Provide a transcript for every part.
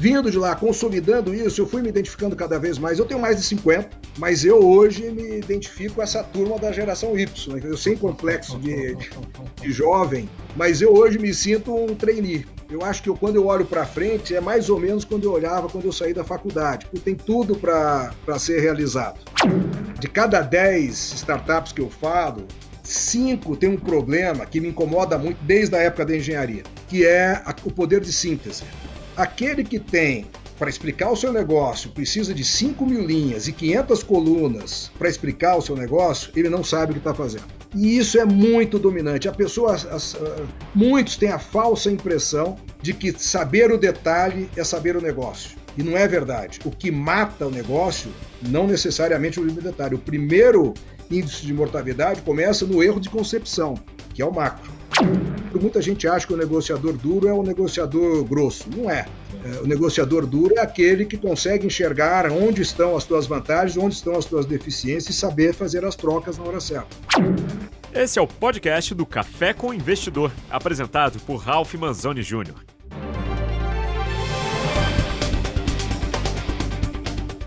Vindo de lá, consolidando isso, eu fui me identificando cada vez mais. Eu tenho mais de 50, mas eu hoje me identifico com essa turma da geração Y. Eu sem complexo de, de, de jovem, mas eu hoje me sinto um trainee. Eu acho que eu, quando eu olho para frente é mais ou menos quando eu olhava quando eu saí da faculdade, porque tem tudo para ser realizado. De cada 10 startups que eu falo, cinco tem um problema que me incomoda muito desde a época da engenharia, que é o poder de síntese. Aquele que tem para explicar o seu negócio precisa de 5 mil linhas e 500 colunas para explicar o seu negócio, ele não sabe o que está fazendo. E isso é muito dominante. A pessoa, as, uh, muitos têm a falsa impressão de que saber o detalhe é saber o negócio. E não é verdade. O que mata o negócio não necessariamente o detalhe. O primeiro índice de mortalidade começa no erro de concepção, que é o macro. Muita gente acha que o negociador duro é o negociador grosso. Não é. é. O negociador duro é aquele que consegue enxergar onde estão as suas vantagens, onde estão as suas deficiências e saber fazer as trocas na hora certa. Esse é o podcast do Café com Investidor, apresentado por Ralph Manzoni Jr.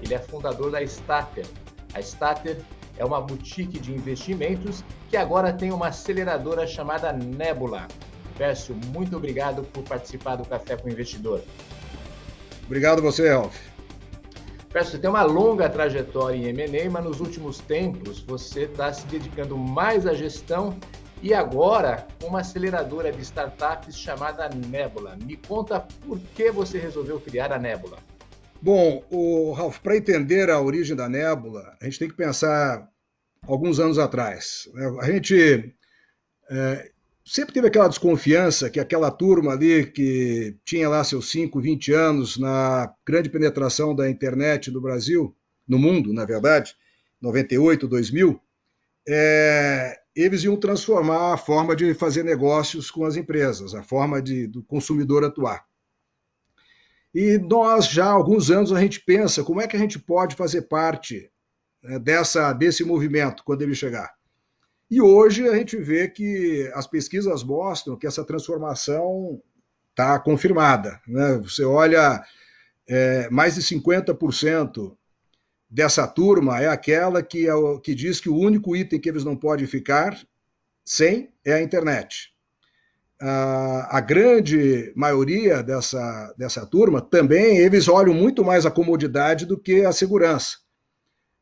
Ele é fundador da Stater. A Stater é uma boutique de investimentos que agora tem uma aceleradora chamada Nebula. Pércio, muito obrigado por participar do Café com o Investidor. Obrigado você, Ralf. Pércio, você tem uma longa trajetória em M&A, mas nos últimos tempos você está se dedicando mais à gestão e agora uma aceleradora de startups chamada Nebula. Me conta por que você resolveu criar a Nebula. Bom, o Ralph, para entender a origem da nébula, a gente tem que pensar alguns anos atrás. Né? A gente é, sempre teve aquela desconfiança que aquela turma ali que tinha lá seus 5, 20 anos na grande penetração da internet no Brasil, no mundo, na verdade, 98, 2000, é, eles iam transformar a forma de fazer negócios com as empresas, a forma de, do consumidor atuar. E nós já há alguns anos a gente pensa como é que a gente pode fazer parte né, dessa, desse movimento quando ele chegar. E hoje a gente vê que as pesquisas mostram que essa transformação está confirmada. Né? Você olha, é, mais de 50% dessa turma é aquela que, é o, que diz que o único item que eles não podem ficar sem é a internet a, grande maioria dessa, dessa turma também eles olham muito mais a comodidade do que a segurança.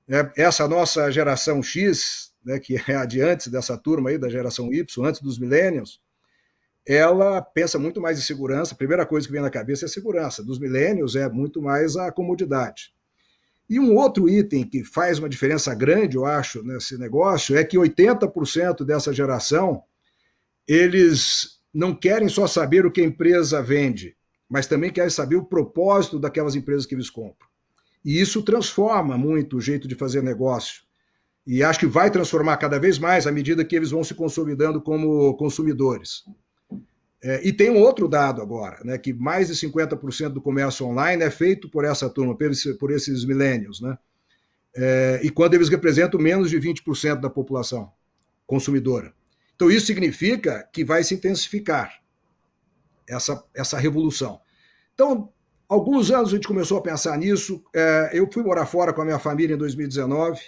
É, essa nossa geração X, né, que é adiante dessa turma aí, da geração Y, antes dos millennials, ela pensa muito mais em segurança. A primeira coisa que vem na cabeça é segurança. Dos millennials é muito mais a comodidade. E um outro item que faz uma diferença grande, eu acho, nesse negócio, é que 80% dessa geração, eles não querem só saber o que a empresa vende, mas também querem saber o propósito daquelas empresas que eles compram. E isso transforma muito o jeito de fazer negócio. E acho que vai transformar cada vez mais à medida que eles vão se consolidando como consumidores. É, e tem um outro dado agora, né, que mais de 50% do comércio online é feito por essa turma, por, esse, por esses millennials. Né? É, e quando eles representam menos de 20% da população consumidora. Então, isso significa que vai se intensificar essa, essa revolução. Então, alguns anos a gente começou a pensar nisso. É, eu fui morar fora com a minha família em 2019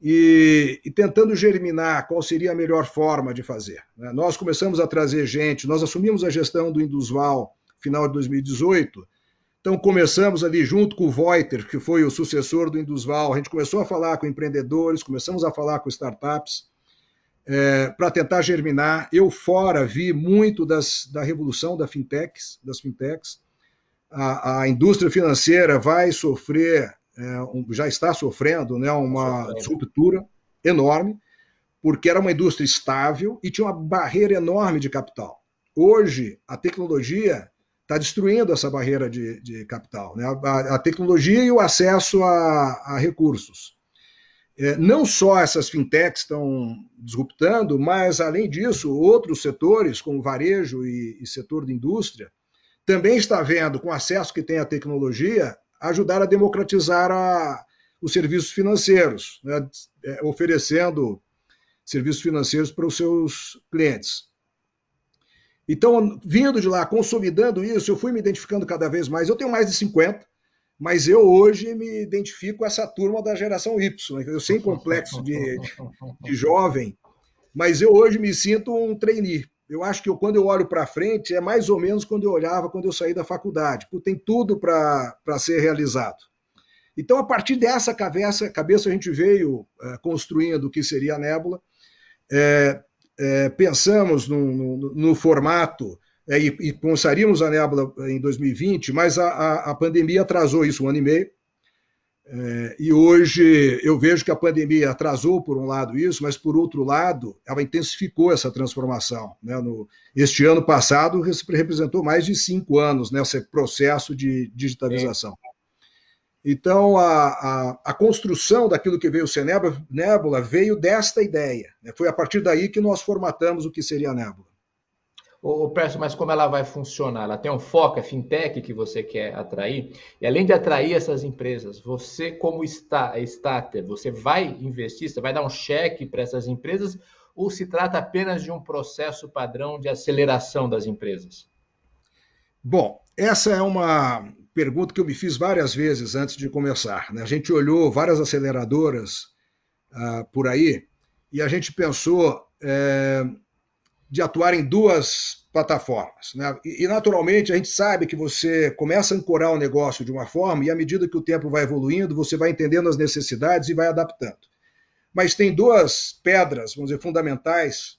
e, e tentando germinar qual seria a melhor forma de fazer. Né? Nós começamos a trazer gente, nós assumimos a gestão do Indusval final de 2018. Então, começamos ali junto com o Voiter, que foi o sucessor do Indusval, a gente começou a falar com empreendedores, começamos a falar com startups é, para tentar germinar. Eu fora vi muito das, da revolução da fintechs, das fintechs. A, a indústria financeira vai sofrer, é, um, já está sofrendo, né, uma ruptura enorme, porque era uma indústria estável e tinha uma barreira enorme de capital. Hoje, a tecnologia está destruindo essa barreira de, de capital, né? a, a, tecnologia e o acesso a, a recursos. É, não só essas fintechs estão disruptando, mas, além disso, outros setores, como varejo e, e setor de indústria, também está vendo, com o acesso que tem à tecnologia, ajudar a democratizar a, os serviços financeiros, né, é, oferecendo serviços financeiros para os seus clientes. Então, vindo de lá, consolidando isso, eu fui me identificando cada vez mais. Eu tenho mais de 50, mas eu hoje me identifico com essa turma da geração Y. Né? Eu sem complexo de, de jovem, mas eu hoje me sinto um trainee. Eu acho que eu, quando eu olho para frente, é mais ou menos quando eu olhava quando eu saí da faculdade. Tem tudo para ser realizado. Então, a partir dessa cabeça, cabeça a gente veio é, construindo o que seria a Nébula. É, é, pensamos no, no, no formato é, e, e a Nébula em 2020, mas a, a, a, pandemia atrasou isso um ano e meio. É, e hoje eu vejo que a pandemia atrasou, por um lado, isso, mas por outro lado, ela intensificou essa transformação. Né? No, este ano passado representou mais de cinco anos nesse processo de digitalização. Então, a, a, a, construção daquilo que veio ser Nébula veio desta ideia. Né? Foi a partir daí que nós formatamos o que seria a Nébula. Ô, Perso, mas como ela vai funcionar? Ela tem um foco, é fintech que você quer atrair. E além de atrair essas empresas, você, como está, starter, você vai investir, você vai dar um cheque para essas empresas ou se trata apenas de um processo padrão de aceleração das empresas? Bom, essa é uma, pergunta que eu me fiz várias vezes antes de começar. Né? A gente olhou várias aceleradoras uh, por aí e a gente pensou é, de atuar em duas plataformas. Né? E, e, naturalmente, a gente sabe que você começa a ancorar o negócio de uma forma e, à medida que o tempo vai evoluindo, você vai entendendo as necessidades e vai adaptando. Mas tem duas pedras, vamos dizer, fundamentais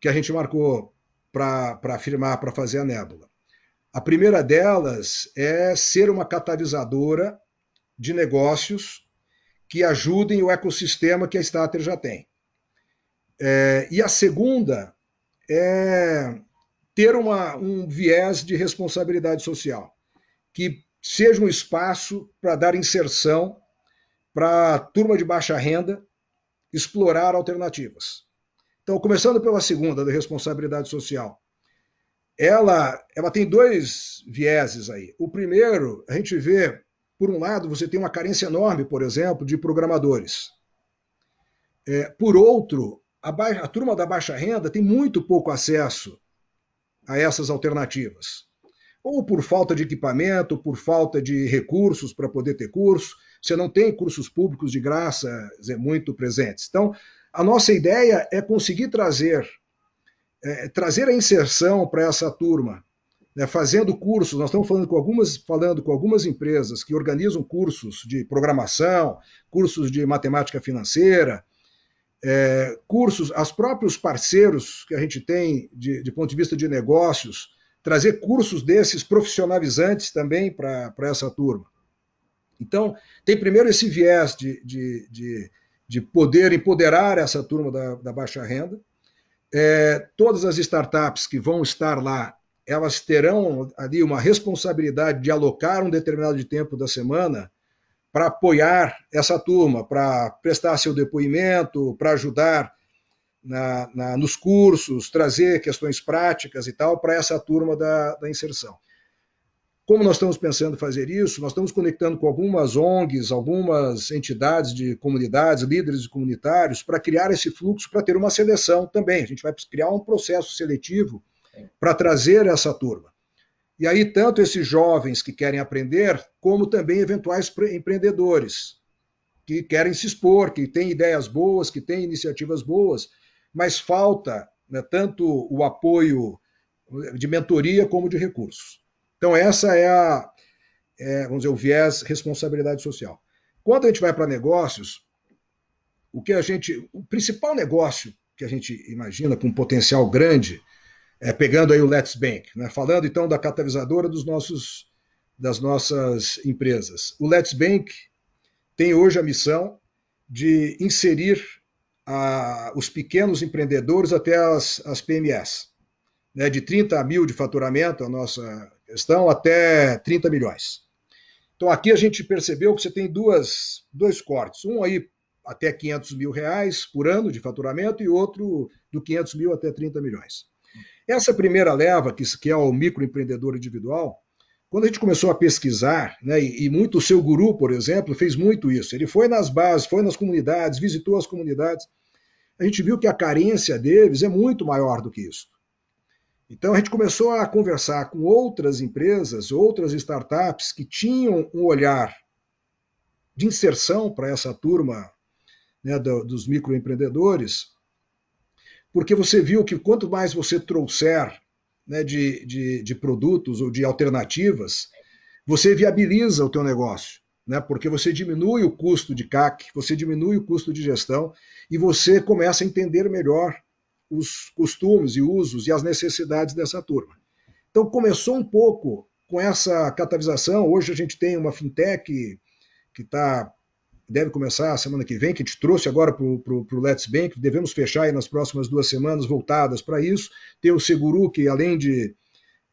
que a gente marcou para afirmar, para fazer a nébula. A primeira delas é ser uma catalisadora de negócios que ajudem o ecossistema que a Stater já tem. É, e a segunda é ter uma, um viés de responsabilidade social, que seja um espaço para dar inserção para a turma de baixa renda explorar alternativas. Então, começando pela segunda, da responsabilidade social ela, ela tem dois vieses aí. O primeiro, a gente vê, por um lado, você tem uma carência enorme, por exemplo, de programadores. É, por outro, a, a turma da baixa renda tem muito pouco acesso a essas alternativas. Ou por falta de equipamento, por falta de recursos para poder ter curso. Você não tem cursos públicos de graça dizer, muito presentes. Então, a nossa ideia é conseguir trazer é, trazer a inserção para essa turma, né, fazendo cursos. Nós estamos falando com, algumas, falando com algumas empresas que organizam cursos de programação, cursos de matemática financeira, é, cursos, os próprios parceiros que a gente tem de, de, ponto de vista de negócios, trazer cursos desses profissionalizantes também para essa turma. Então, tem primeiro esse viés de, de, de, de poder empoderar essa turma da, da baixa renda, é, todas as startups que vão estar lá, elas terão ali uma responsabilidade de alocar um determinado de tempo da semana para apoiar essa turma, para prestar seu depoimento, para ajudar na, na, nos cursos, trazer questões práticas e tal para essa turma da, da inserção. Como nós estamos pensando fazer isso? Nós estamos conectando com algumas ONGs, algumas entidades de comunidades, líderes comunitários, para criar esse fluxo, para ter uma seleção também. A gente vai criar um processo seletivo para trazer essa turma. E aí, tanto esses jovens que querem aprender, como também eventuais empreendedores que querem se expor, que têm ideias boas, que têm iniciativas boas, mas falta né, tanto o apoio de mentoria como de recursos. Então, essa é a, é, vamos dizer, o viés responsabilidade social. Quando a gente vai para negócios, o que a gente. O principal negócio que a gente imagina com um potencial grande, é, pegando aí o Let's Bank, né? falando então da catalisadora dos nossos, das nossas empresas. O Let's Bank tem hoje a missão de inserir a, os pequenos empreendedores até as, as PMS. Né? De 30 mil de faturamento, a nossa questão até 30 milhões. Então aqui a gente percebeu que você tem duas, dois cortes, um aí até 500 mil reais por ano de faturamento e outro do 500 mil até 30 milhões. Essa primeira leva, que, é o microempreendedor individual, quando a gente começou a pesquisar, né, e, e, muito o seu guru, por exemplo, fez muito isso. Ele foi nas bases, foi nas comunidades, visitou as comunidades. A gente viu que a carência deles é muito maior do que isso. Então a gente começou a conversar com outras empresas, outras startups que tinham um olhar de inserção para essa turma né, dos microempreendedores, porque você viu que quanto mais você trouxer né, de, de, de, produtos ou de alternativas, você viabiliza o teu negócio, né, porque você diminui o custo de CAC, você diminui o custo de gestão e você começa a entender melhor os costumes e usos e as necessidades dessa turma. Então começou um pouco com essa catalisação. Hoje a gente tem uma fintech que está deve começar a semana que vem, que a gente trouxe agora para o Let's Bank, devemos fechar aí nas próximas duas semanas voltadas para isso. Tem o Seguru, que além de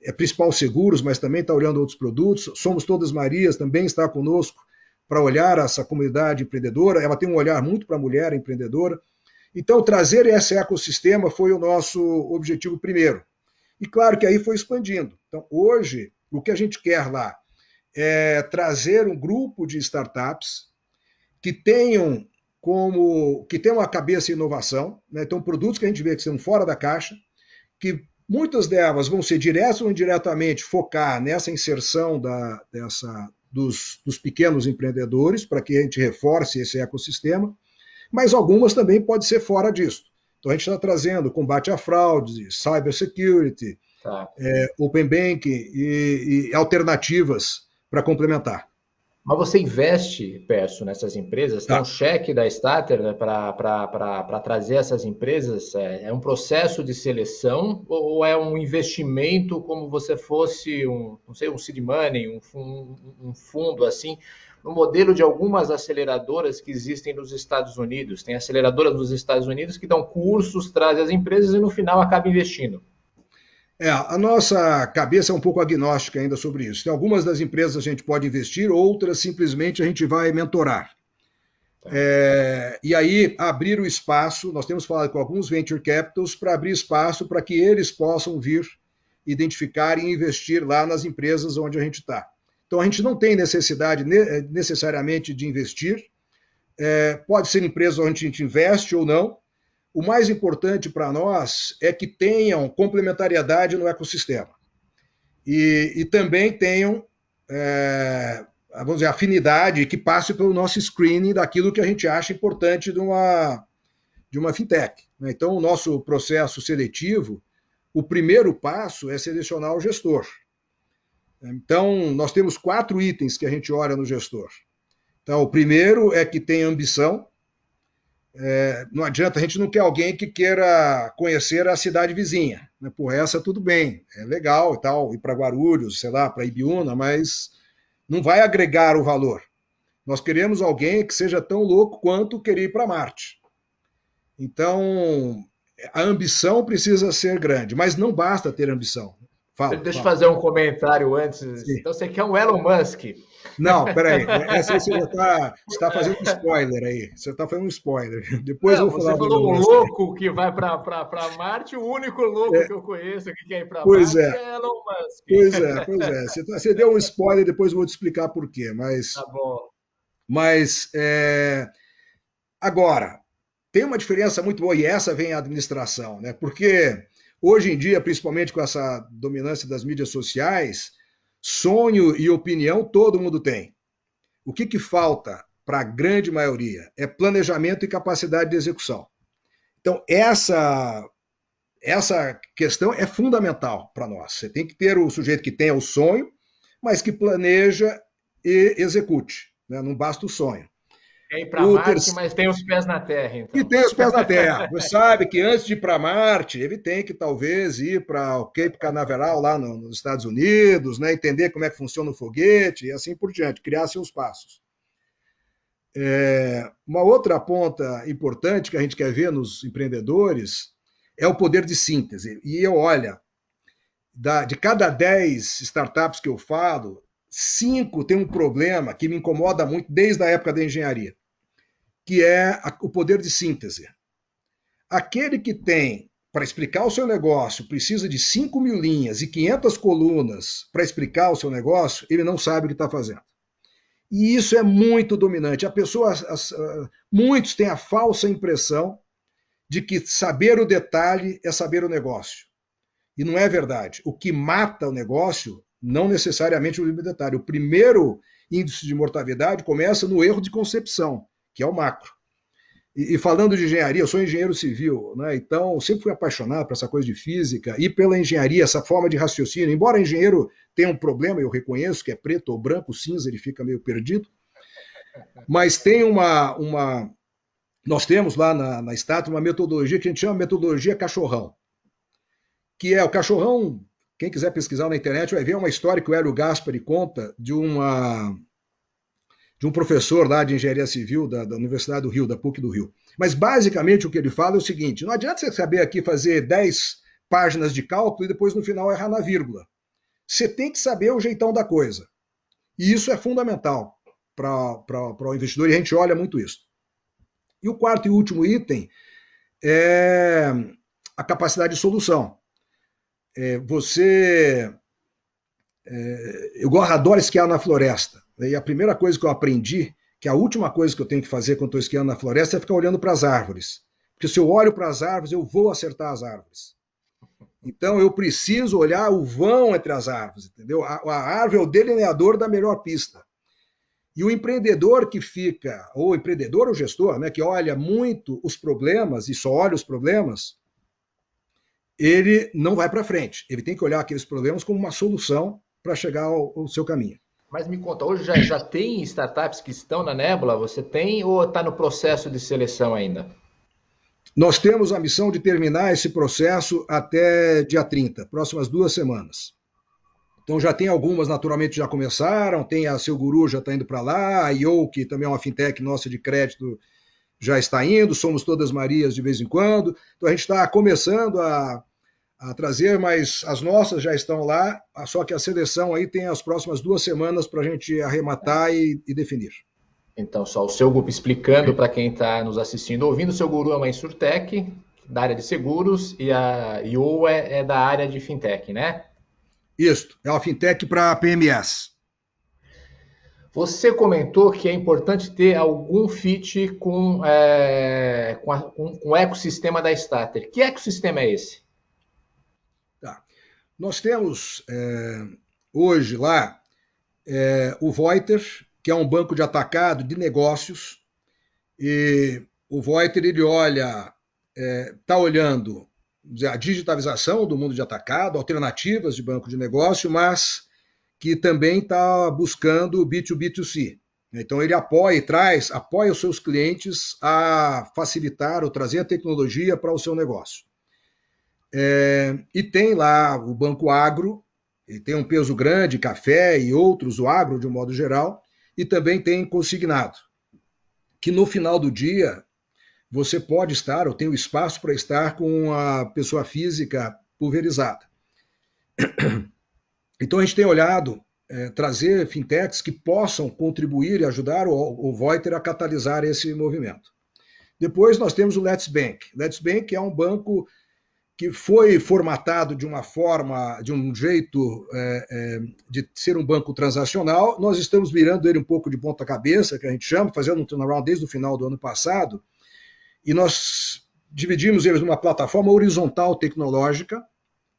é principal seguros, mas também está olhando outros produtos. Somos Todas Marias, também está conosco para olhar essa comunidade empreendedora. Ela tem um olhar muito para a mulher empreendedora. Então, trazer esse ecossistema foi o nosso objetivo primeiro. E claro que aí foi expandindo. Então, hoje, o que a gente quer lá é trazer um grupo de startups que tenham como que tenham uma cabeça em inovação, né? então produtos que a gente vê que são fora da caixa, que muitas delas vão ser diretas ou indiretamente focar nessa inserção da, dessa, dos, dos pequenos empreendedores para que a gente reforce esse ecossistema mas algumas também podem ser fora disso. Então a gente está trazendo combate a fraudes, cybersecurity, tá. é, open banking e, e alternativas para complementar. Mas você investe, Perso, nessas empresas? Tem tá. um cheque da Starter né, para trazer essas empresas? É, é, um processo de seleção ou é um investimento como você fosse um, não sei, um seed money, um, um, um fundo assim? no modelo de algumas aceleradoras que existem nos Estados Unidos. Tem aceleradoras nos Estados Unidos que dão cursos, trazem as empresas e no final acaba investindo. É, a nossa cabeça é um pouco agnóstica ainda sobre isso. Tem algumas das empresas a gente pode investir, outras simplesmente a gente vai mentorar. Tá. É, e aí abrir o espaço, nós temos falado com alguns venture capitals para abrir espaço para que eles possam vir identificar e investir lá nas empresas onde a gente está. Então a gente não tem necessidade necessariamente de investir. É, pode ser empresa onde a gente investe ou não. O mais importante para nós é que tenham complementariedade no ecossistema e, e também tenham, é, vamos dizer, afinidade que passe pelo nosso screening daquilo que a gente acha importante de uma, de uma fintech. Né? Então, o nosso processo seletivo, o primeiro passo é selecionar o gestor. Então, nós temos quatro itens que a gente olha no gestor. Então, o primeiro é que tem ambição. É, não adianta, a gente não quer alguém que queira conhecer a cidade vizinha. Né? Por essa, tudo bem, é legal e tal, ir para Guarulhos, sei lá, para Ibiúna, mas não vai agregar o valor. Nós queremos alguém que seja tão louco quanto querer ir para Marte. Então, a ambição precisa ser grande, mas não basta ter ambição. Fala, Deixa eu fazer um comentário antes. Sim. Então você quer um Elon Musk? Não, peraí. Essa você está tá fazendo um spoiler aí. Você está fazendo um spoiler. Depois Não, eu vou falar. Você falou um louco que vai para Marte, o único louco é. que eu conheço que quer ir para Marte é. é. Elon Musk. Pois é, pois é. Você, tá, você, deu um spoiler, depois eu vou te explicar por quê. Mas, tá bom. Mas é, agora, tem uma diferença muito boa, e essa vem a administração, né? Porque Hoje em dia, principalmente com essa dominância das mídias sociais, sonho e opinião todo mundo tem. O que, que falta para a grande maioria é planejamento e capacidade de execução. Então, essa, essa questão é fundamental para nós. Você tem que ter o sujeito que tenha o sonho, mas que planeja e execute. Né? Não basta o sonho. Quer ir para Marte, ter... mas tem os pés na Terra. Então. E tem os pés na Terra. Você sabe que antes de ir para Marte, ele tem que talvez ir para o Cape Canaveral, lá no, nos Estados Unidos, né? entender como é que funciona o foguete e assim por diante, criar seus passos. É, uma outra ponta importante que a gente quer ver nos empreendedores é o poder de síntese. E eu, olha, da, de cada 10 startups que eu falo, cinco tem um problema que me incomoda muito desde a época da engenharia que é o poder de síntese. Aquele que tem, para explicar o seu negócio, precisa de 5 mil linhas e 500 colunas para explicar o seu negócio, ele não sabe o que está fazendo. E isso é muito dominante. A pessoa, as, uh, muitos têm a falsa impressão de que saber o detalhe é saber o negócio. E não é verdade. O que mata o negócio não necessariamente o detalhe. O primeiro índice de mortalidade começa no erro de concepção, que é o macro. E, e falando de engenharia, eu sou engenheiro civil, né? então sempre fui apaixonado por essa coisa de física e pela engenharia, essa forma de raciocínio. Embora engenheiro tenha um problema, eu reconheço que é preto ou branco, cinza, ele fica meio perdido. Mas tem uma. uma nós temos lá na, na estátua uma metodologia que a gente chama metodologia cachorrão, que é o cachorrão quem quiser pesquisar na internet vai ver uma história que o Hélio Gaspari conta de uma de um professor lá de engenharia civil da, da, Universidade do Rio, da PUC do Rio. Mas basicamente o que ele fala é o seguinte: não adianta você saber aqui fazer 10 páginas de cálculo e depois no final errar na vírgula. Você tem que saber o jeitão da coisa. E isso é fundamental para o investidor e a gente olha muito isso. E o quarto e último item é a capacidade de solução é, você. É, eu adoro esquiar na floresta. Né? E a primeira coisa que eu aprendi, que a última coisa que eu tenho que fazer quando estou esquiando na floresta é ficar olhando para as árvores. Porque se eu olho para as árvores, eu vou acertar as árvores. Então eu preciso olhar o vão entre as árvores, entendeu? A, a árvore é o delineador da melhor pista. E o empreendedor que fica, ou empreendedor ou gestor, né, que olha muito os problemas e só olha os problemas, ele não vai para frente. Ele tem que olhar aqueles problemas como uma solução para chegar ao, ao, seu caminho. Mas me conta, hoje já, já tem startups que estão na Nebula? Você tem ou está no processo de seleção ainda? Nós temos a missão de terminar esse processo até dia 30, próximas duas semanas. Então já tem algumas, naturalmente, já começaram, tem a Seu Guru já está indo para lá, a IO, que também é uma fintech nossa de crédito, já está indo, somos todas Marias de vez em quando. Então a gente está começando a, a trazer, mas as nossas já estão lá, só que a seleção aí tem as próximas duas semanas para a gente arrematar e, e, definir. Então, só o seu grupo explicando para quem está nos assistindo, ouvindo, o seu guru é uma Insurtech, da área de seguros, e a IO é, é da área de fintech, né? Isso, é uma fintech para PMS. Você comentou que é importante ter algum fit com, é, com, a, com, com o ecossistema da Starter. Que ecossistema é esse? Nós temos é, hoje lá é, o Voiter, que é um banco de atacado de negócios, e o Voiter ele olha, está é, tá olhando a digitalização do mundo de atacado, alternativas de banco de negócio, mas que também está buscando B2B2C. Então ele apoia e traz, apoia os seus clientes a facilitar ou trazer a tecnologia para o seu negócio. É, e tem lá o Banco Agro, ele tem um peso grande, café e outros, o agro de um modo geral, e também tem consignado, que no final do dia você pode estar, ou tem o espaço para estar com a pessoa física pulverizada. Então a gente tem olhado é, trazer fintechs que possam contribuir e ajudar o, o Voiter a catalisar esse movimento. Depois nós temos o Let's Bank. Let's Bank é um banco que foi formatado de uma forma, de um jeito é, é, de ser um banco transacional. Nós estamos virando ele um pouco de ponta cabeça, que a gente chama, fazendo um turnaround desde o final do ano passado, e nós dividimos eles numa plataforma horizontal tecnológica,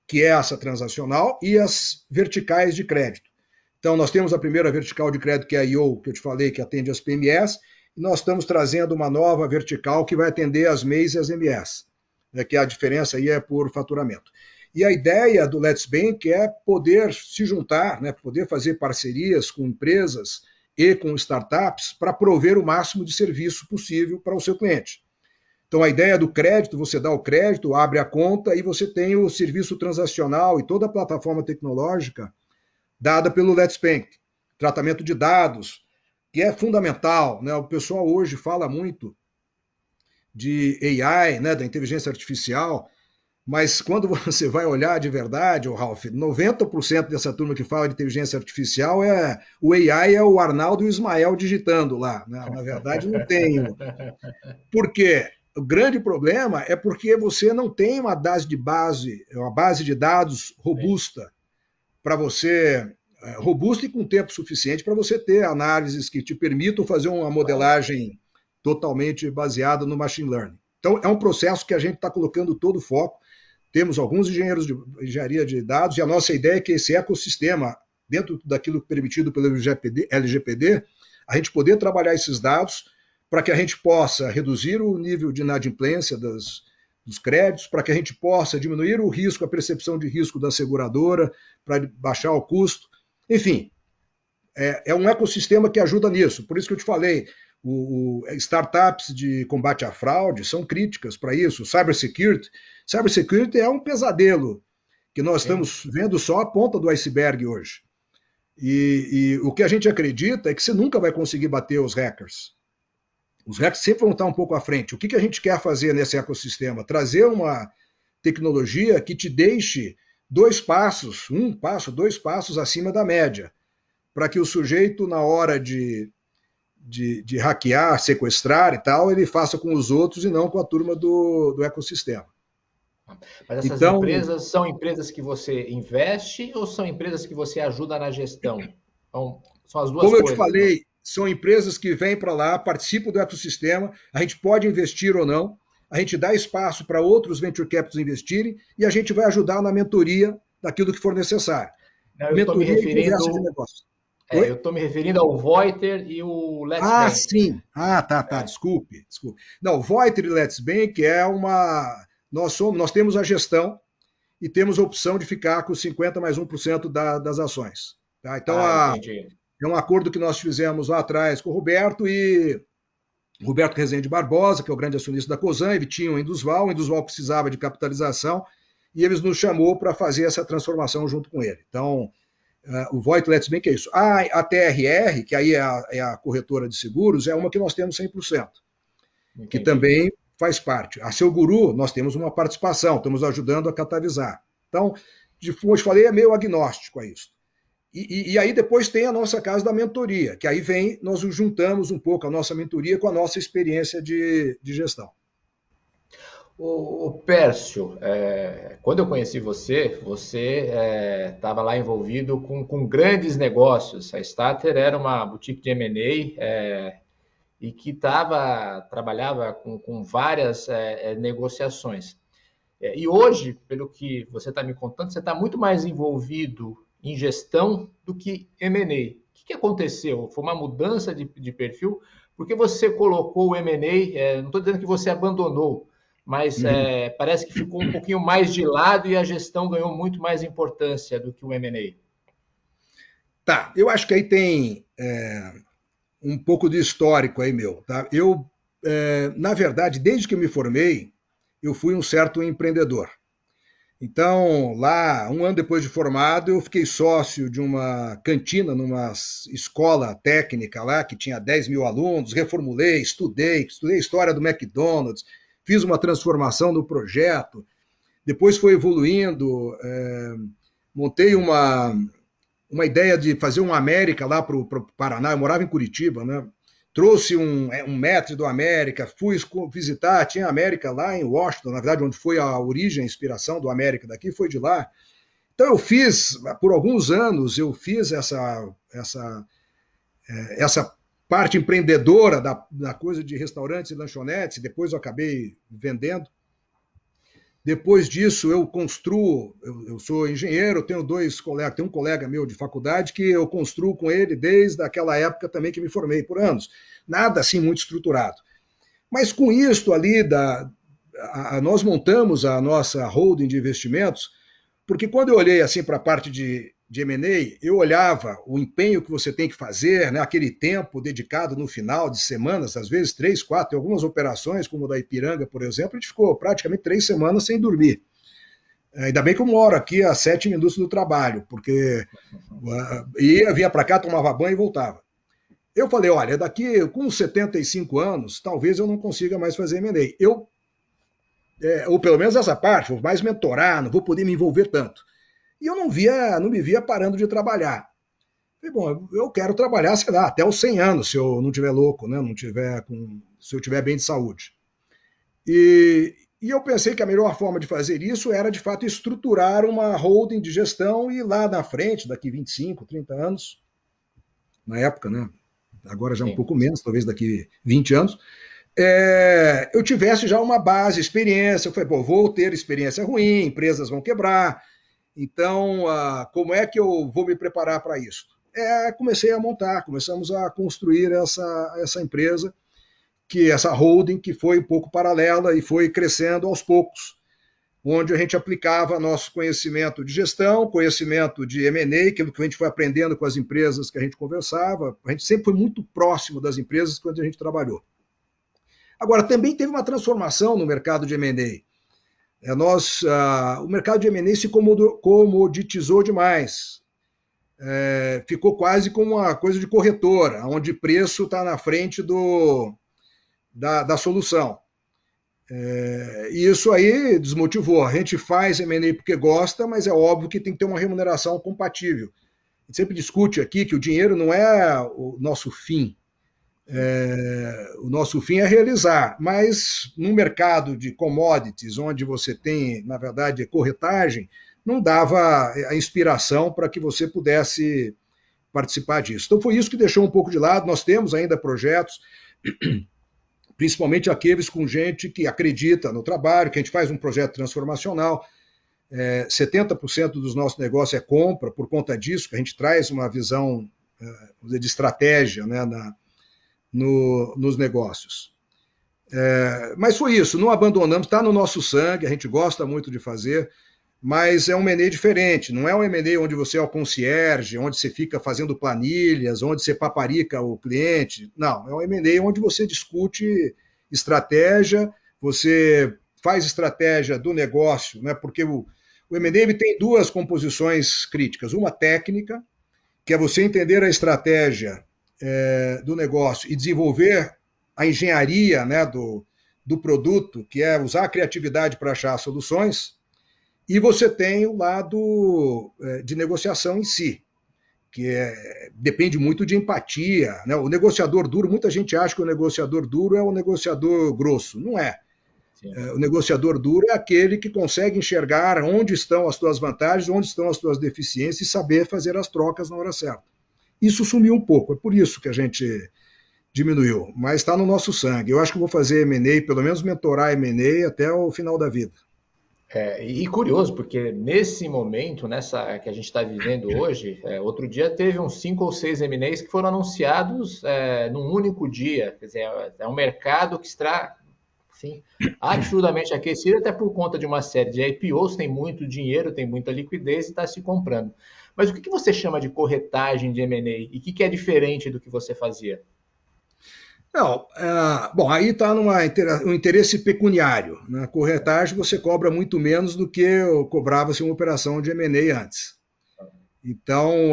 que é essa transacional, e as verticais de crédito. Então, nós temos a primeira vertical de crédito, que é a IO, que eu te falei, que atende as PMS, e nós estamos trazendo uma nova vertical que vai atender as MEIs e as MS né, que a diferença aí é por faturamento. E a ideia do Let's Bank é poder se juntar, né, poder fazer parcerias com empresas e com startups para prover o máximo de serviço possível para o seu cliente. Então, a ideia do crédito, você dá o crédito, abre a conta e você tem o serviço transacional e toda a plataforma tecnológica dada pelo Let's Bank. Tratamento de dados, que é fundamental. Né? O pessoal hoje fala muito de AI, né, da inteligência artificial, mas quando você vai olhar de verdade, o Ralph, 90% dessa turma que fala de inteligência artificial é o AI é o Arnaldo e o Ismael digitando lá. Né? Na verdade, não tem. Por quê? O grande problema é porque você não tem uma base de base, uma base de dados robusta para você é, robusta e com tempo suficiente para você ter análises que te permitam fazer uma modelagem totalmente baseada no machine learning. Então, é um processo que a gente está colocando todo o foco. temos alguns engenheiros de engenharia de dados, e a nossa ideia é que esse ecossistema, dentro daquilo permitido pelo LGPD, LGPD a gente poder trabalhar esses dados para que a gente possa reduzir o nível de inadimplência das, dos créditos, para que a gente possa diminuir o risco, a percepção de risco da seguradora, para baixar o custo. Enfim, é, é, um ecossistema que ajuda nisso. Por isso que eu te falei, o, o startups de combate à fraude são críticas para isso. Cybersecurity, cybersecurity é um pesadelo que nós estamos vendo só a ponta do iceberg hoje. E, e, o que a gente acredita é que você nunca vai conseguir bater os hackers. Os hackers sempre vão estar um pouco à frente. O que, que a gente quer fazer nesse ecossistema? Trazer uma tecnologia que te deixe dois passos, um passo, dois passos acima da média, para que o sujeito, na hora de, de, de, hackear, sequestrar e tal, ele faça com os outros e não com a turma do, do ecossistema. Mas essas então, empresas são empresas que você investe ou são empresas que você ajuda na gestão? Então, são as duas Como coisas. Como eu te falei, são empresas que vêm para lá, participam do ecossistema, a gente pode investir ou não, a gente dá espaço para outros venture capitals investirem e a gente vai ajudar na mentoria daquilo que for necessário. Não, eu estou me referindo... É, eu estou me referindo ao Voiter e o Let's ah, Bank. Ah, sim. Ah, tá, tá. É. Desculpe, desculpe. Não, Voiter e Let's Bank é uma. Nós, somos, nós temos a gestão e temos a opção de ficar com 50 mais 1% da, das ações. Tá? Então, ah, a, é um acordo que nós fizemos lá atrás com o Roberto e Roberto Rezende Barbosa, que é o grande acionista da COSAN, ele tinha o Indusval, o Indusval precisava de capitalização e eles nos chamou para fazer essa transformação junto com ele. Então, uh, o Voit Let's Bank é isso. A, a TRR, que aí é a, é a, corretora de seguros, é uma que nós temos 100%, Entendi. que também faz parte. A Seu Guru, nós temos uma participação, estamos ajudando a catalisar. Então, de, como eu te falei, é meio agnóstico a isso. E, e, aí depois tem a nossa casa da mentoria, que aí vem, nós juntamos um pouco a nossa mentoria com a nossa experiência de, de gestão. O, o Pércio, é, quando eu conheci você, você estava é, lá envolvido com, com, grandes negócios. A Starter era uma boutique de M&A é, e que tava, trabalhava com, com várias é, é, negociações. É, e hoje, pelo que você está me contando, você está muito mais envolvido em gestão do que M&A. O que, que, aconteceu? Foi uma mudança de, de perfil? Porque você colocou o M&A, não estou dizendo que você abandonou, mas uhum. é, parece que ficou um pouquinho mais de lado e a gestão ganhou muito mais importância do que o M&A. Tá, eu acho que aí tem é, um pouco de histórico aí meu. Tá? Eu, é, na verdade, desde que me formei, eu fui um certo empreendedor. Então, lá, um ano depois de formado, eu fiquei sócio de uma cantina numa escola técnica lá, que tinha 10 mil alunos, reformulei, estudei, estudei a história do McDonald's, fiz uma transformação do projeto, depois foi evoluindo, é, montei uma, uma ideia de fazer uma América lá para o Paraná, eu morava em Curitiba, né? trouxe um, é, um mestre do América, fui visitar, tinha América lá em Washington, na verdade, onde foi a origem, a inspiração do América daqui, foi de lá. Então eu fiz, por alguns anos, eu fiz essa, essa, é, essa parte empreendedora da, da coisa de restaurantes e lanchonetes, depois eu acabei vendendo. Depois disso, eu construo, eu, eu, sou engenheiro, tenho dois colegas, tenho um colega meu de faculdade que eu construo com ele desde aquela época também que me formei por anos. Nada assim muito estruturado. Mas com isto ali, da, a, a, nós montamos a nossa holding de investimentos, porque quando eu olhei assim para a parte de de M&A, eu olhava o empenho que você tem que fazer, né, aquele tempo dedicado no final de semanas, às vezes três, quatro, algumas operações, como a da Ipiranga, por exemplo, a gente ficou praticamente três semanas sem dormir. É, ainda bem que eu moro aqui a sete minutos do trabalho, porque ia, vinha para cá, tomava banho e voltava. Eu falei, olha, daqui com 75 anos, talvez eu não consiga mais fazer M&A. Eu, é, ou pelo menos essa parte, vou mais mentorar, não vou poder me envolver tanto. E eu não via, não me via parando de trabalhar. Falei, bom, eu quero trabalhar, sei lá, até os 100 anos, se eu não tiver louco, né? Não tiver com, se eu tiver bem de saúde. E, e eu pensei que a melhor forma de fazer isso era, de fato, estruturar uma holding de gestão e lá na frente, daqui 25, 30 anos, na época, né? Agora já um pouco menos, talvez daqui 20 anos, é, eu tivesse já uma base, experiência. Eu falei, pô, vou ter experiência ruim, empresas vão quebrar. Então, ah, como é que eu vou me preparar para isso? É, comecei a montar, começamos a construir essa, essa empresa, que essa holding que foi um pouco paralela e foi crescendo aos poucos, onde a gente aplicava nosso conhecimento de gestão, conhecimento de M&A, aquilo que a gente foi aprendendo com as empresas que a gente conversava. A gente sempre foi muito próximo das empresas quando a gente trabalhou. Agora, também teve uma transformação no mercado de M&A. É, nós, ah, o mercado de M&A se comoditizou demais. É, ficou quase como uma coisa de corretora, onde preço está na frente do, da, da solução. É, e isso aí desmotivou. A gente faz M&A porque gosta, mas é óbvio que tem que ter uma remuneração compatível. A gente sempre discute aqui que o dinheiro não é o nosso fim. É, o nosso fim é realizar, mas no mercado de commodities, onde você tem, na verdade, corretagem, não dava a inspiração para que você pudesse participar disso. Então foi isso que deixou um pouco de lado. Nós temos ainda projetos, principalmente aqueles com gente que acredita no trabalho, que a gente faz um projeto transformacional. É, 70% dos nossos negócios é compra, por conta disso, que a gente traz uma visão é, de estratégia né, na, no, nos negócios. É, mas foi isso, não abandonamos, está no nosso sangue, a gente gosta muito de fazer, mas é um MNE diferente, não é um MNE onde você é o concierge, onde você fica fazendo planilhas, onde você paparica o cliente. Não, é um MNE onde você discute estratégia, você faz estratégia do negócio, né? porque o, o M&A tem duas composições críticas. Uma técnica, que é você entender a estratégia é, do negócio e desenvolver a engenharia né, do, do produto, que é usar a criatividade para achar soluções, e você tem o lado é, de negociação em si, que é, depende muito de empatia. Né? O negociador duro, muita gente acha que o negociador duro é o negociador grosso. Não é. é. O negociador duro é aquele que consegue enxergar onde estão as suas vantagens, onde estão as suas deficiências e saber fazer as trocas na hora certa. Isso sumiu um pouco, é por isso que a gente diminuiu, mas está no nosso sangue. Eu acho que vou fazer M&A, pelo menos mentorar M&A até o final da vida. É, e curioso, porque nesse momento, nessa que a gente está vivendo hoje, é, outro dia teve uns cinco ou seis M&As que foram anunciados é, num único dia. Quer dizer, é um mercado que está assim, absurdamente aquecido, até por conta de uma série de IPOs, tem muito dinheiro, tem muita liquidez e está se comprando. Mas o que, você chama de corretagem de M&A e o que, é diferente do que você fazia? Não, é, bom, aí está um interesse pecuniário. Na corretagem você cobra muito menos do que cobrava-se uma operação de M&A antes. Então,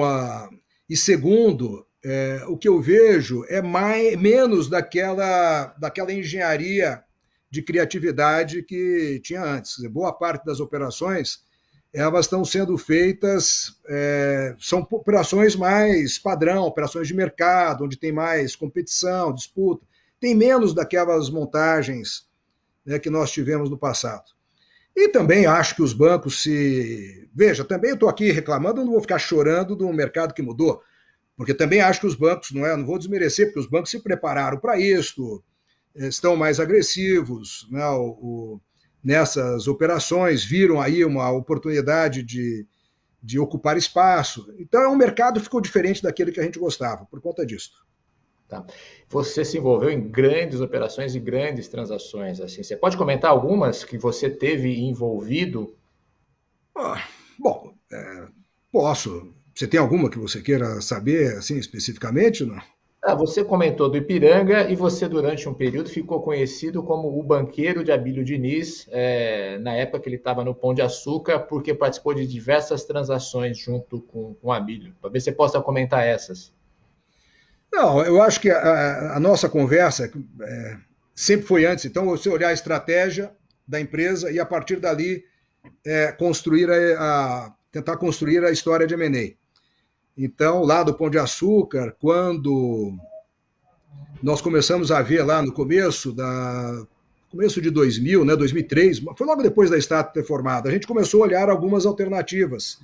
e segundo, é, o que eu vejo é mais, menos daquela, daquela engenharia de criatividade que tinha antes. Boa parte das operações elas estão sendo feitas, é, são operações mais padrão, operações de mercado, onde tem mais competição, disputa, tem menos daquelas montagens né, que nós tivemos no passado. E também acho que os bancos se. Veja, também estou aqui reclamando, não vou ficar chorando do mercado que mudou, porque também acho que os bancos, não é, não vou desmerecer, porque os bancos se prepararam para isso, estão mais agressivos, né, o, o nessas operações, viram aí uma oportunidade de, de ocupar espaço. Então, é um mercado que ficou diferente daquele que a gente gostava, por conta disso. Tá. Você se envolveu em grandes operações e grandes transações. Assim, você pode comentar algumas que você teve envolvido? Ah, bom, é, posso. Você tem alguma que você queira saber assim especificamente? Não? Ah, você comentou do Ipiranga e você, durante um período, ficou conhecido como o banqueiro de Abílio Diniz, é, na época que ele estava no Pão de Açúcar, porque participou de diversas transações junto com, com Abílio. Talvez você possa comentar essas. Não, eu acho que a, a nossa conversa é, sempre foi antes. Então, você olhar a estratégia da empresa e, a partir dali, é, construir a, a, tentar construir a história de M&A. Então, lá do Pão de Açúcar, quando nós começamos a ver lá no começo da começo de 2000, né, 2003, foi logo depois da estátua ter formado, a gente começou a olhar algumas alternativas.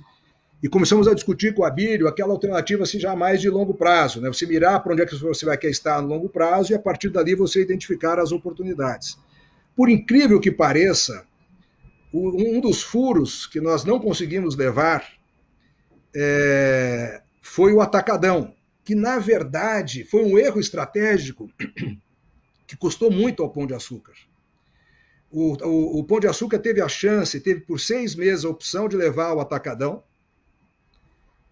e começamos a discutir com o Abílio aquela alternativa assim, já mais de longo prazo, né? você mirar para onde é que você vai querer estar no longo prazo e a partir dali você identificar as oportunidades. Por incrível que pareça, um dos furos que nós não conseguimos levar é, foi o atacadão, que na verdade foi um erro estratégico que custou muito ao Pão de Açúcar. O, o, o Pão de Açúcar teve a chance, teve por seis meses a opção de levar o atacadão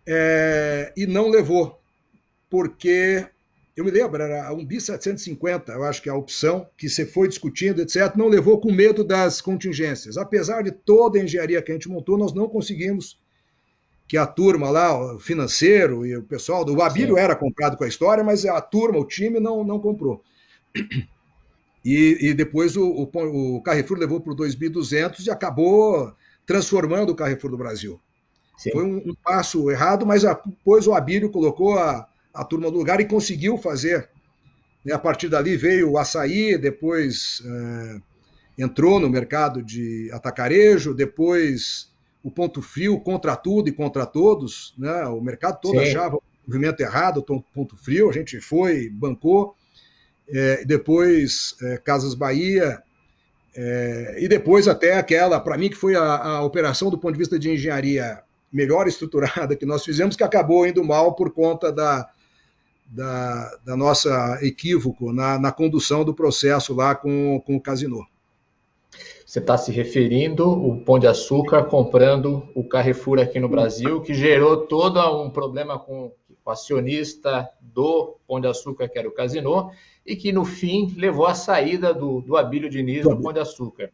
é, e não levou, porque eu me lembro, era um BI 750, eu acho que é a opção, que você foi discutindo, etc., não levou com medo das contingências. Apesar de toda a engenharia que a gente montou, nós não conseguimos que a turma lá, o financeiro e o pessoal do Abílio era comprado com a história, mas a turma, o time não, não comprou. E, e depois o, o, o, Carrefour levou para o 2.200 e acabou transformando o Carrefour do Brasil. Sim. Foi um, um, passo errado, mas depois o Abílio colocou a, a turma no lugar e conseguiu fazer. E a partir dali veio o açaí, depois é, entrou no mercado de atacarejo, depois o ponto frio contra tudo e contra todos. Né? O mercado todo Sim. achava o movimento errado, o ponto frio, a gente foi, bancou. É, depois é, Casas Bahia, é, e depois até aquela, para mim, que foi a, a, operação do ponto de vista de engenharia melhor estruturada que nós fizemos, que acabou indo mal por conta da, da, da nossa equívoco na, na, condução do processo lá com, com o Casino. Você está se referindo o Pão de Açúcar comprando o Carrefour aqui no Brasil, que gerou todo um problema com o acionista do Pão de Açúcar, que era o Casino, e que no fim levou à saída do, do Abílio Diniz do Pão de Açúcar.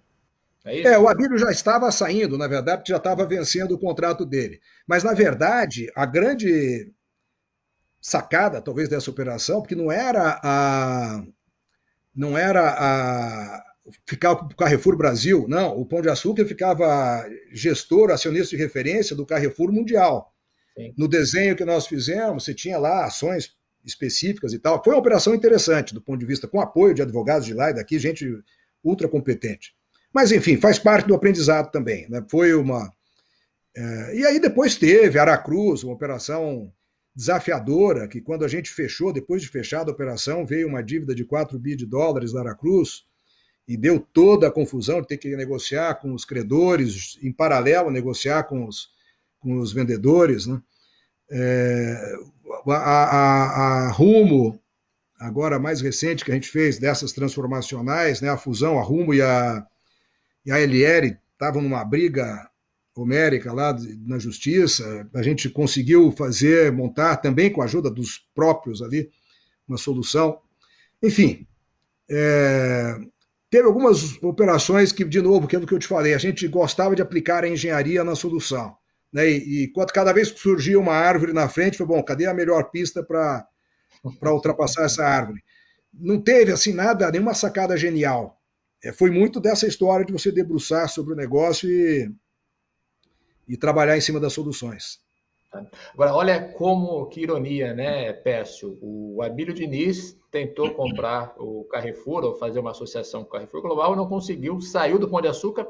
É, é, o Abílio já estava saindo, na verdade, já estava vencendo o contrato dele. Mas, na verdade, a grande sacada, talvez, dessa operação, porque não era a. Não era a. Ficar com o Carrefour Brasil, não. O Pão de Açúcar ficava gestor, acionista de referência do Carrefour Mundial. Sim. No desenho que nós fizemos, você tinha lá ações específicas e tal. Foi uma operação interessante do ponto de vista, com apoio de advogados de lá e daqui, gente ultra competente. Mas, enfim, faz parte do aprendizado também. Né? Foi uma. É... e aí depois teve Aracruz, uma operação desafiadora, que quando a gente fechou, depois de fechada a operação, veio uma dívida de 4 bi de dólares da Aracruz e deu toda a confusão de ter que negociar com os credores, em paralelo, negociar com os, com os vendedores. Né? É, a, a, a, Rumo, agora mais recente que a gente fez dessas transformacionais, né, a fusão, a Rumo e a, e a LR estavam numa briga homérica lá na justiça, a gente conseguiu fazer, montar também com a ajuda dos próprios ali, uma solução. Enfim, é, teve algumas operações que, de novo, que é do que eu te falei, a gente gostava de aplicar a engenharia na solução. Né? E, e quando, cada vez que surgia uma árvore na frente, foi bom, cadê a melhor pista para ultrapassar essa árvore? Não teve assim nada, nenhuma sacada genial. É, foi muito dessa história de você debruçar sobre o negócio e, e trabalhar em cima das soluções. Agora, olha como, que ironia, né, Pécio? O Abílio Diniz tentou comprar o Carrefour, ou fazer uma associação com o Carrefour Global, não conseguiu, saiu do Pão de Açúcar.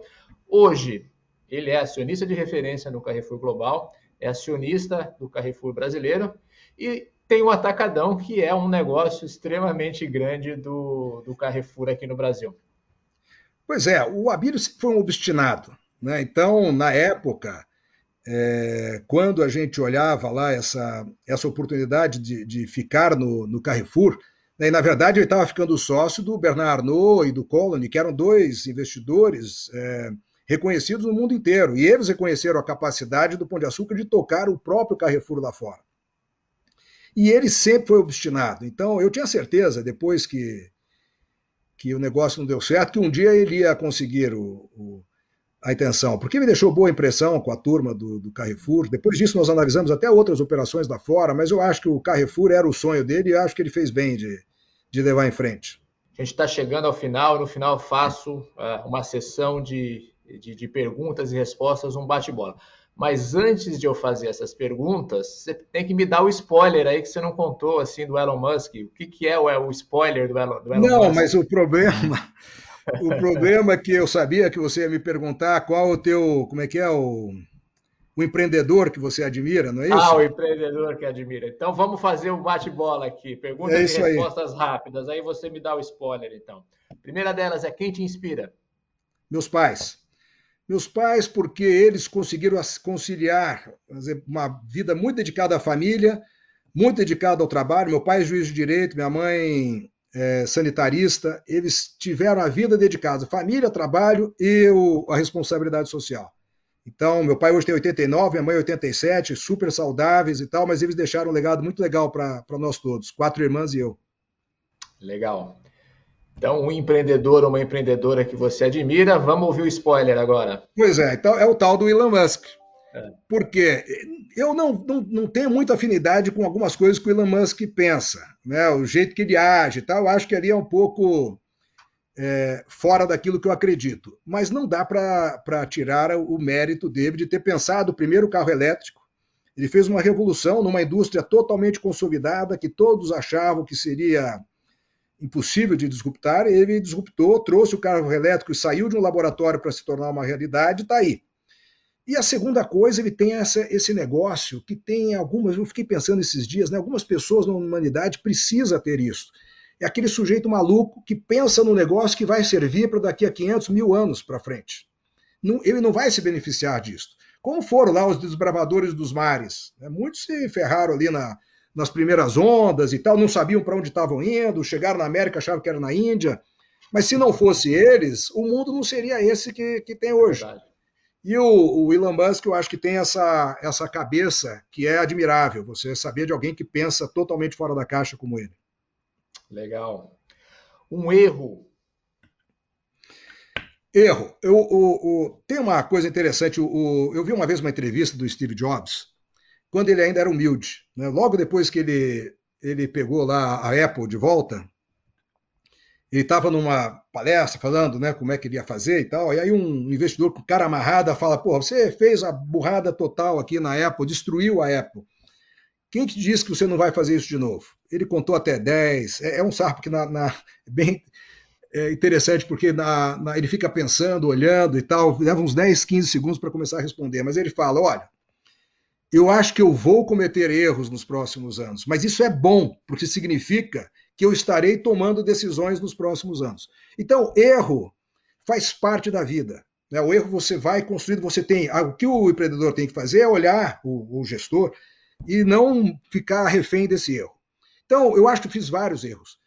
Hoje, ele é acionista de referência no Carrefour Global, é acionista do Carrefour brasileiro e tem o Atacadão, que é um negócio extremamente grande do, do Carrefour aqui no Brasil. Pois é, o Abílio foi um obstinado. Né? Então, na época, é, quando a gente olhava lá essa, essa oportunidade de, de ficar no, no Carrefour, né, e na verdade ele estava ficando sócio do Bernard Arnault e do Colony, que eram dois investidores é, reconhecidos no mundo inteiro. E eles reconheceram a capacidade do Pão de Açúcar de tocar o próprio Carrefour lá fora. E ele sempre foi obstinado. Então, eu tinha certeza, depois que, que o negócio não deu certo, que um dia ele ia conseguir o, o, a intenção. Porque me deixou boa impressão com a turma do, do, Carrefour. Depois disso, nós analisamos até outras operações lá fora, mas eu acho que o Carrefour era o sonho dele e acho que ele fez bem de, de levar em frente. A gente está chegando ao final. No final, faço uh, uma sessão de de, de perguntas e respostas, um bate-bola. Mas antes de eu fazer essas perguntas, você tem que me dar o spoiler aí que você não contou assim do Elon Musk. O que, que é o, o spoiler do Elon, do Elon não, Musk? Não, mas o problema, o problema é que eu sabia que você ia me perguntar qual o teu, como é que é o o empreendedor que você admira, não é isso? Ah, o empreendedor que admira. Então vamos fazer um bate-bola aqui. Perguntas é e respostas aí. rápidas. Aí você me dá o spoiler, então. A primeira delas é quem te inspira? Meus pais. Meus pais, porque eles conseguiram conciliar uma vida muito dedicada à família, muito dedicada ao trabalho. Meu pai é juiz de direito, minha mãe é sanitarista. Eles tiveram a vida dedicada família, trabalho e a responsabilidade social. Então, meu pai hoje tem 89, minha mãe 87, super saudáveis e tal, mas eles deixaram um legado muito legal para nós todos, quatro irmãs e eu. Legal. Então, um empreendedor ou uma empreendedora que você admira, vamos ouvir o spoiler agora. Pois é, então é o tal do Elon Musk. É. Porque eu não, não, não tenho muita afinidade com algumas coisas que o Elon Musk pensa, né? o jeito que ele age e tal, acho que ali é um pouco é, fora daquilo que eu acredito. Mas não dá para tirar o mérito dele de ter pensado o primeiro carro elétrico. Ele fez uma revolução numa indústria totalmente consolidada, que todos achavam que seria impossível de disruptar. Ele disruptou, trouxe o carro elétrico e saiu de um laboratório para se tornar uma realidade, está aí. E a segunda coisa, ele tem essa, esse negócio que tem algumas, eu fiquei pensando esses dias, né, algumas pessoas na humanidade precisam ter isso é aquele sujeito maluco que pensa no negócio que vai servir para daqui a 500 mil anos para frente. Não, ele não vai se beneficiar disso. Como foram lá os desbravadores dos mares? Né? Muitos se ferraram ali na, nas primeiras ondas e tal, não sabiam para onde estavam indo, chegaram na América, achavam que era na Índia. Mas se não fosse eles, o mundo não seria esse que, que tem hoje. Verdade. E o, o, Elon Musk, eu acho que tem essa, essa cabeça que é admirável, você saber de alguém que pensa totalmente fora da caixa como ele. Legal. Um erro. Erro. Eu, o, o, tem uma coisa interessante. Eu vi uma vez uma entrevista do Steve Jobs, quando ele ainda era humilde. Né? Logo depois que ele, ele pegou lá a Apple de volta, ele estava numa palestra falando né, como é que ele ia fazer e tal. E aí um investidor com cara amarrada fala: Pô, você fez a burrada total aqui na Apple, destruiu a Apple. Quem te diz que você não vai fazer isso de novo? Ele contou até 10. É, é um sarpo que na, na é bem é interessante, porque na, na, ele fica pensando, olhando e tal, leva uns 10, 15 segundos para começar a responder. Mas ele fala: olha, eu acho que eu vou cometer erros nos próximos anos, mas isso é bom, porque significa que eu estarei tomando decisões nos próximos anos. Então, erro faz parte da vida. Né? O erro você vai construindo, você tem. O que o empreendedor tem que fazer é olhar, o, o gestor, e não ficar refém desse erro. Então, eu acho que fiz vários erros.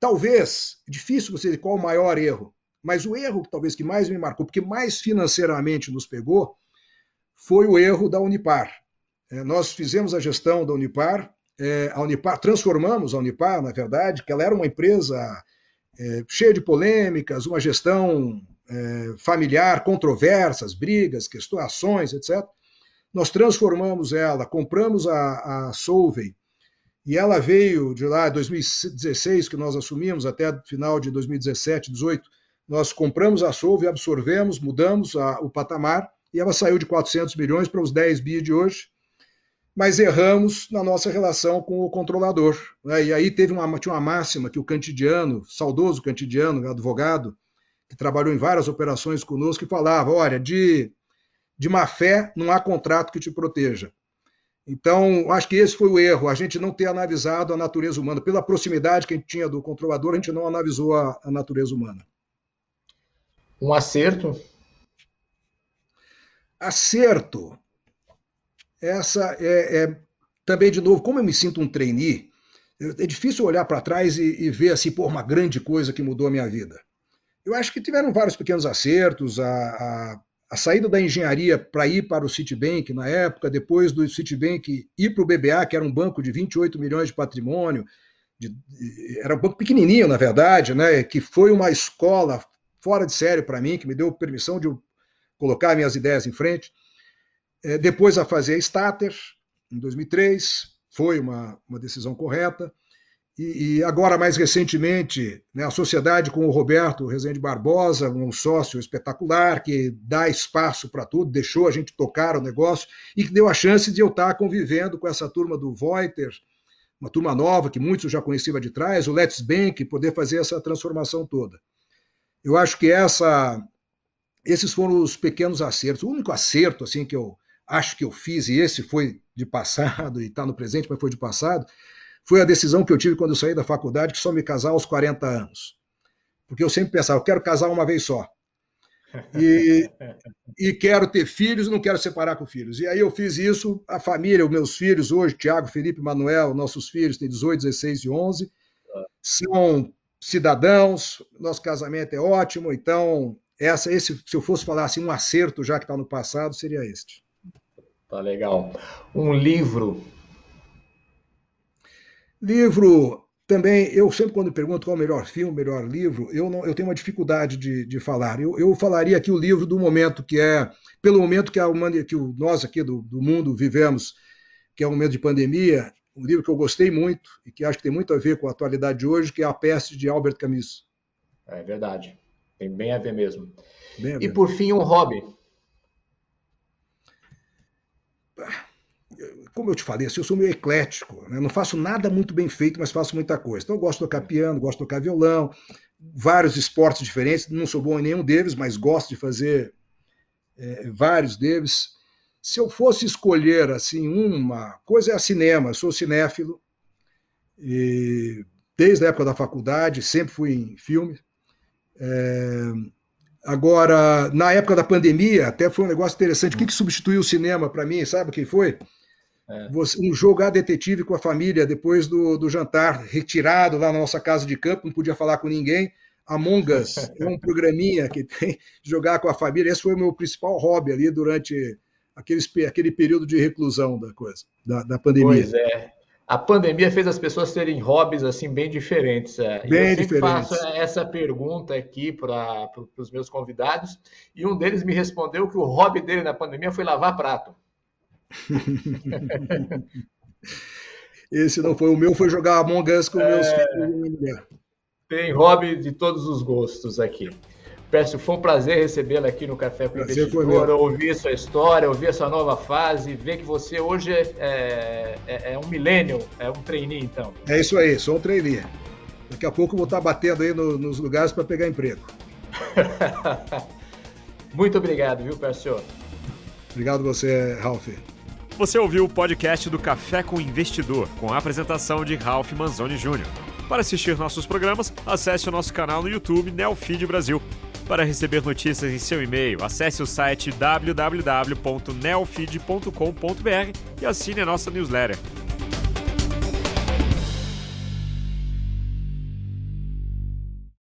Talvez, é difícil você dizer qual o maior erro, mas o erro talvez que mais me marcou, porque mais financeiramente nos pegou, foi o erro da Unipar. É, nós fizemos a gestão da Unipar, é, a Unipar, transformamos a Unipar, na verdade, que ela era uma empresa é, cheia de polêmicas, uma gestão é, familiar, controvérsias, brigas, questões, etc. Nós transformamos ela, compramos a, a Solvay, e ela veio de lá, 2016, que nós assumimos, até final de 2017, 2018, nós compramos a Solvay, absorvemos, mudamos a, o patamar, e ela saiu de 400 milhões para os 10 bi de hoje, mas erramos na nossa relação com o controlador. Né? E aí teve uma, tinha uma máxima que o Cantidiano, saudoso Cantidiano, advogado, que trabalhou em várias operações conosco, que falava, olha, de de má fé, não há contrato que te proteja. Então, acho que esse foi o erro, a gente não ter analisado a natureza humana. Pela proximidade que a gente tinha do controlador, a gente não analisou a, a natureza humana. Um acerto? Acerto. Essa é, é, também, de novo, como eu me sinto um trainee, é difícil olhar para trás e, e, ver assim, por uma grande coisa que mudou a minha vida. Eu acho que tiveram vários pequenos acertos, a, a a saída da engenharia para ir para o Citibank na época, depois do Citibank ir para o BBA, que era um banco de 28 milhões de patrimônio, de, era um banco pequenininho, na verdade, né, que foi uma escola fora de série para mim, que me deu permissão de colocar minhas ideias em frente. É, depois a fazer a Stater, em 2003, foi uma, uma decisão correta. E, e, agora, mais recentemente, né, a sociedade com o Roberto Rezende Barbosa, um sócio espetacular, que dá espaço para tudo, deixou a gente tocar o negócio e que deu a chance de eu estar convivendo com essa turma do Voiter, uma turma nova que muitos já conheciam de trás, o Let's Bank, poder fazer essa transformação toda. Eu acho que essa, esses foram os pequenos acertos. O único acerto assim que eu acho que eu fiz, e esse foi de passado, e está no presente, mas foi de passado, foi a decisão que eu tive quando eu saí da faculdade, que só me casar aos 40 anos. Porque eu sempre pensava, eu quero casar uma vez só. E, e quero ter filhos, não quero separar com filhos. E aí eu fiz isso, a família, os meus filhos hoje, Tiago, Felipe, Manuel, nossos filhos têm 18, 16 e 11, são cidadãos, nosso casamento é ótimo, então essa, esse, se eu fosse falar assim, um acerto já que está no passado, seria este. Tá legal. Um livro. Livro também, eu sempre quando pergunto qual é o melhor filme, melhor livro, eu, não, eu tenho uma dificuldade de, de falar. Eu, eu, falaria aqui o livro do momento, que é, pelo momento que, a que nós aqui do, do mundo vivemos, que é um momento de pandemia, um livro que eu gostei muito e que acho que tem muito a ver com a atualidade de hoje, que é A Peste de Albert Camus. É verdade. Tem bem a ver mesmo. A ver. E por fim, um hobby. Como eu te falei, assim, eu sou meio eclético, né? não faço nada muito bem feito, mas faço muita coisa. Então, eu gosto de tocar piano, gosto de tocar violão, vários esportes diferentes, não sou bom em nenhum deles, mas gosto de fazer é, vários deles. Se eu fosse escolher assim uma coisa é cinema, eu sou cinéfilo, e desde a época da faculdade sempre fui em filme, é... Agora, na época da pandemia, até foi um negócio interessante. O que, que substituiu o cinema para mim? Sabe o que foi? É. Um jogar detetive com a família depois do, do jantar, retirado lá na nossa casa de campo, não podia falar com ninguém. Among Us é um programinha que tem jogar com a família. Esse foi o meu principal hobby ali durante aquele, aquele período de reclusão da coisa, da, da pandemia. Pois é a pandemia fez as pessoas terem hobbies assim bem diferentes. É. Bem eu diferentes. faço essa pergunta aqui para os meus convidados e um deles me respondeu que o hobby dele na pandemia foi lavar prato. Esse não foi o meu, foi jogar Among Us com é... meus filhos. Tem hobby de todos os gostos aqui. Pécio, foi um prazer recebê-lo aqui no Café com o Investidor, ouvir sua história, ouvir a sua nova fase, ver que você hoje é, é, é, é um millennial, é um trainee, então. É isso aí, sou um trainee. Daqui a pouco vou estar batendo aí no, nos lugares para pegar emprego. Muito obrigado, viu, Pécio? Obrigado você, Ralf. Você ouviu o podcast do Café com o Investidor, com a apresentação de Ralf Manzoni Jr. Para assistir nossos programas, acesse o nosso canal no YouTube Neofeed Brasil. Para receber notícias em seu e-mail, acesse o site www.neofeed.com.br e assine a nossa newsletter.